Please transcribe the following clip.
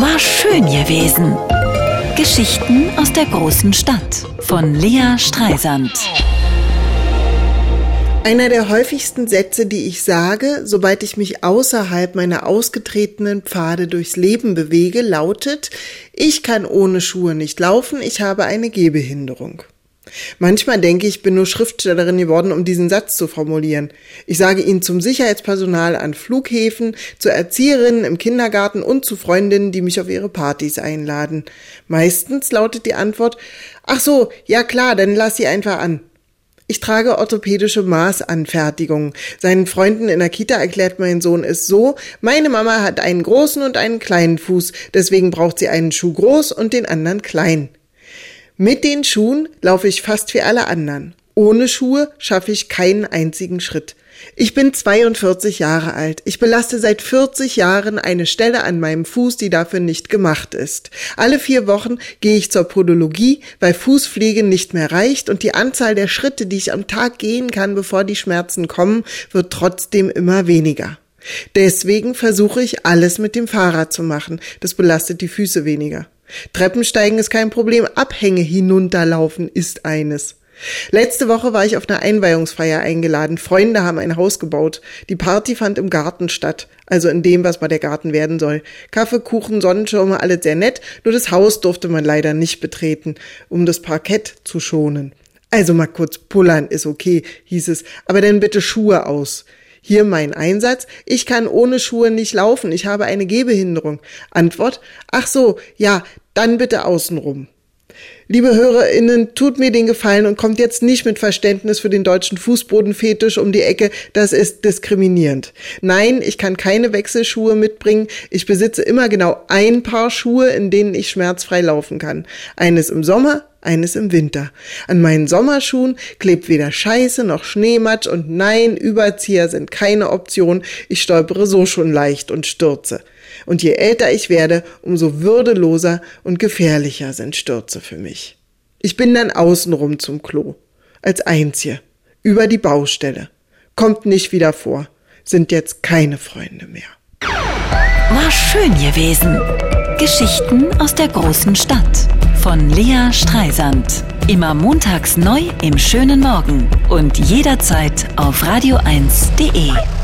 War schön gewesen. Geschichten aus der großen Stadt von Lea Streisand. Einer der häufigsten Sätze, die ich sage, sobald ich mich außerhalb meiner ausgetretenen Pfade durchs Leben bewege, lautet, ich kann ohne Schuhe nicht laufen, ich habe eine Gehbehinderung. Manchmal denke ich, bin nur Schriftstellerin geworden, um diesen Satz zu formulieren. Ich sage ihn zum Sicherheitspersonal an Flughäfen, zu Erzieherinnen im Kindergarten und zu Freundinnen, die mich auf ihre Partys einladen. Meistens lautet die Antwort, ach so, ja klar, dann lass sie einfach an. Ich trage orthopädische Maßanfertigungen. Seinen Freunden in der Kita erklärt mein Sohn es so, meine Mama hat einen großen und einen kleinen Fuß, deswegen braucht sie einen Schuh groß und den anderen klein. Mit den Schuhen laufe ich fast wie alle anderen. Ohne Schuhe schaffe ich keinen einzigen Schritt. Ich bin 42 Jahre alt. Ich belaste seit 40 Jahren eine Stelle an meinem Fuß, die dafür nicht gemacht ist. Alle vier Wochen gehe ich zur Podologie, weil Fußpflege nicht mehr reicht und die Anzahl der Schritte, die ich am Tag gehen kann, bevor die Schmerzen kommen, wird trotzdem immer weniger. Deswegen versuche ich alles mit dem Fahrrad zu machen. Das belastet die Füße weniger. Treppensteigen ist kein Problem, Abhänge hinunterlaufen ist eines. Letzte Woche war ich auf einer Einweihungsfeier eingeladen. Freunde haben ein Haus gebaut. Die Party fand im Garten statt, also in dem, was mal der Garten werden soll. Kaffee, Kuchen, Sonnenschirme, alles sehr nett, nur das Haus durfte man leider nicht betreten, um das Parkett zu schonen. Also mal kurz pullern ist okay, hieß es, aber dann bitte Schuhe aus. Hier mein Einsatz. Ich kann ohne Schuhe nicht laufen. Ich habe eine Gehbehinderung. Antwort. Ach so, ja, dann bitte außenrum. Liebe HörerInnen, tut mir den Gefallen und kommt jetzt nicht mit Verständnis für den deutschen Fußbodenfetisch um die Ecke. Das ist diskriminierend. Nein, ich kann keine Wechselschuhe mitbringen. Ich besitze immer genau ein Paar Schuhe, in denen ich schmerzfrei laufen kann. Eines im Sommer, eines im Winter. An meinen Sommerschuhen klebt weder Scheiße noch Schneematsch und nein, Überzieher sind keine Option. Ich stolpere so schon leicht und stürze. Und je älter ich werde, umso würdeloser und gefährlicher sind Stürze für mich. Ich bin dann außenrum zum Klo. Als Einzige. Über die Baustelle. Kommt nicht wieder vor. Sind jetzt keine Freunde mehr. War schön gewesen. Geschichten aus der großen Stadt von Lea Streisand. Immer montags neu im schönen Morgen und jederzeit auf radio1.de.